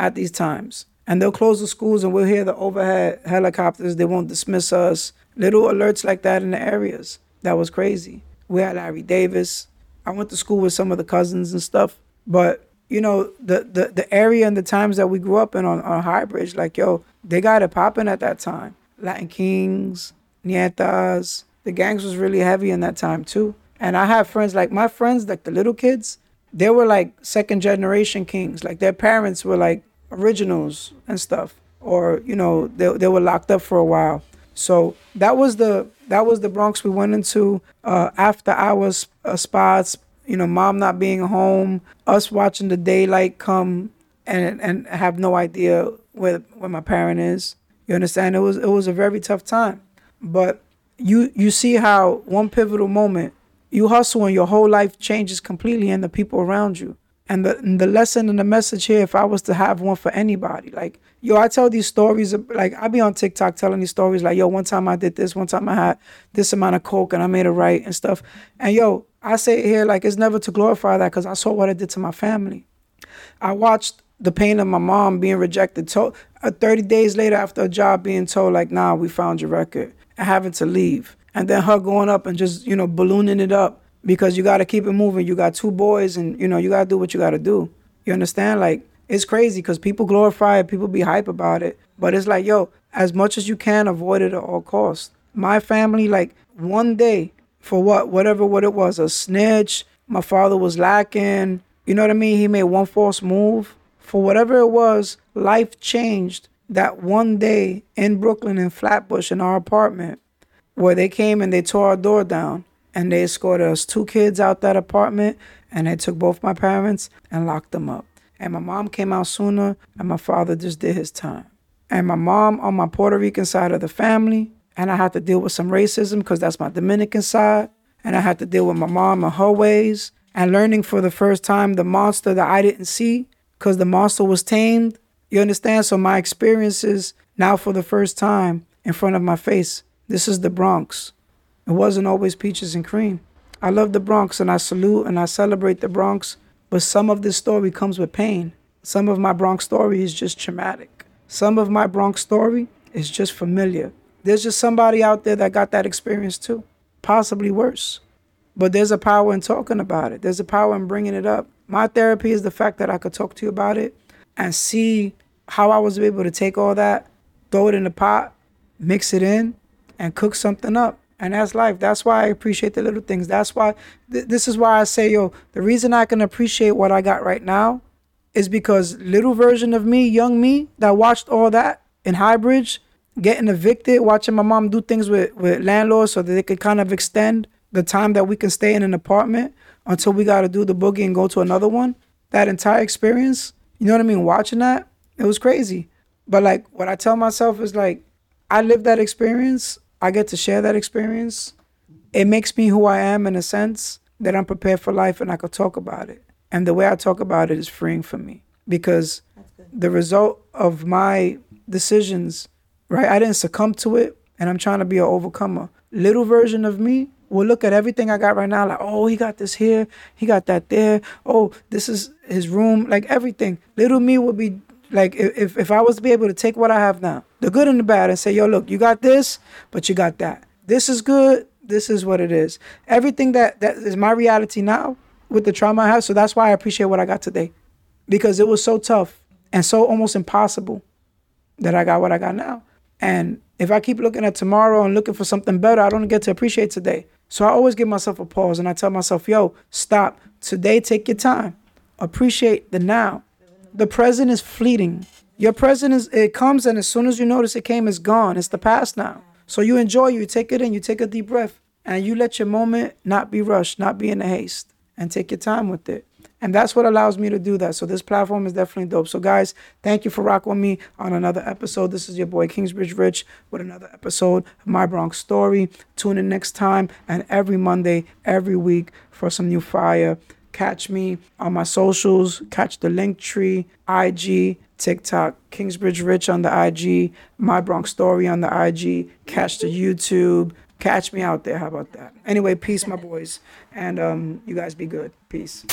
at these times. And they'll close the schools and we'll hear the overhead helicopters. They won't dismiss us. Little alerts like that in the areas. That was crazy. We had Larry Davis. I went to school with some of the cousins and stuff. But, you know, the, the, the area and the times that we grew up in on, on Highbridge, like, yo, they got it popping at that time. Latin Kings, Ñetas. The gangs was really heavy in that time too. And I have friends like my friends, like the little kids, they were like second generation kings. Like their parents were like originals and stuff. Or, you know, they, they were locked up for a while. So that was the that was the Bronx we went into uh, after hours uh, spots. You know, mom not being home, us watching the daylight come, and and have no idea where where my parent is. You understand? It was it was a very tough time, but you you see how one pivotal moment you hustle and your whole life changes completely and the people around you. And the and the lesson and the message here, if I was to have one for anybody, like yo, I tell these stories. Like I be on TikTok telling these stories. Like yo, one time I did this. One time I had this amount of coke and I made it right and stuff. And yo, I say here like it's never to glorify that because I saw what it did to my family. I watched the pain of my mom being rejected. Told, uh, 30 days later, after a job, being told, like, nah, we found your record, and having to leave. And then her going up and just, you know, ballooning it up because you got to keep it moving. You got two boys, and, you know, you got to do what you got to do. You understand? Like, it's crazy because people glorify it, people be hype about it. But it's like, yo, as much as you can, avoid it at all costs. My family, like one day, for what, whatever what it was, a snitch. My father was lacking. You know what I mean? He made one false move. For whatever it was, life changed that one day in Brooklyn in Flatbush in our apartment where they came and they tore our door down and they escorted us two kids out that apartment and they took both my parents and locked them up. And my mom came out sooner and my father just did his time. And my mom on my Puerto Rican side of the family, and I had to deal with some racism because that's my Dominican side. And I had to deal with my mom and her ways and learning for the first time the monster that I didn't see because the monster was tamed. You understand? So my experiences now for the first time in front of my face. This is the Bronx. It wasn't always peaches and cream. I love the Bronx and I salute and I celebrate the Bronx, but some of this story comes with pain. Some of my Bronx story is just traumatic. Some of my Bronx story is just familiar. There's just somebody out there that got that experience too, possibly worse. But there's a power in talking about it. There's a power in bringing it up. My therapy is the fact that I could talk to you about it and see how I was able to take all that, throw it in the pot, mix it in, and cook something up. And that's life. That's why I appreciate the little things. That's why, th- this is why I say, yo, the reason I can appreciate what I got right now is because little version of me, young me, that watched all that in Highbridge, getting evicted, watching my mom do things with, with landlords so that they could kind of extend the time that we can stay in an apartment until we got to do the boogie and go to another one. That entire experience, you know what I mean? Watching that, it was crazy. But like what I tell myself is like, I lived that experience. I get to share that experience. It makes me who I am in a sense that I'm prepared for life and I could talk about it. And the way I talk about it is freeing for me because the result of my decisions, right? I didn't succumb to it and I'm trying to be an overcomer. Little version of me will look at everything I got right now like, oh, he got this here, he got that there. Oh, this is his room, like everything. Little me would be like if if I was to be able to take what I have now, the good and the bad, and say, yo, look, you got this, but you got that. This is good. This is what it is. Everything that that is my reality now with the trauma I have. So that's why I appreciate what I got today, because it was so tough and so almost impossible that I got what I got now. And if I keep looking at tomorrow and looking for something better, I don't get to appreciate today. So I always give myself a pause and I tell myself, yo, stop. Today, take your time. Appreciate the now. The present is fleeting. Your present is it comes and as soon as you notice it came, it's gone. It's the past now. So you enjoy, you take it in, you take a deep breath, and you let your moment not be rushed, not be in a haste, and take your time with it. And that's what allows me to do that. So this platform is definitely dope. So guys, thank you for rocking with me on another episode. This is your boy Kingsbridge Rich with another episode of My Bronx Story. Tune in next time and every Monday, every week for some new fire. Catch me on my socials. Catch the Linktree, IG, TikTok, Kingsbridge Rich on the IG, My Bronx Story on the IG. Catch the YouTube. Catch me out there. How about that? Anyway, peace, my boys, and um, you guys be good. Peace.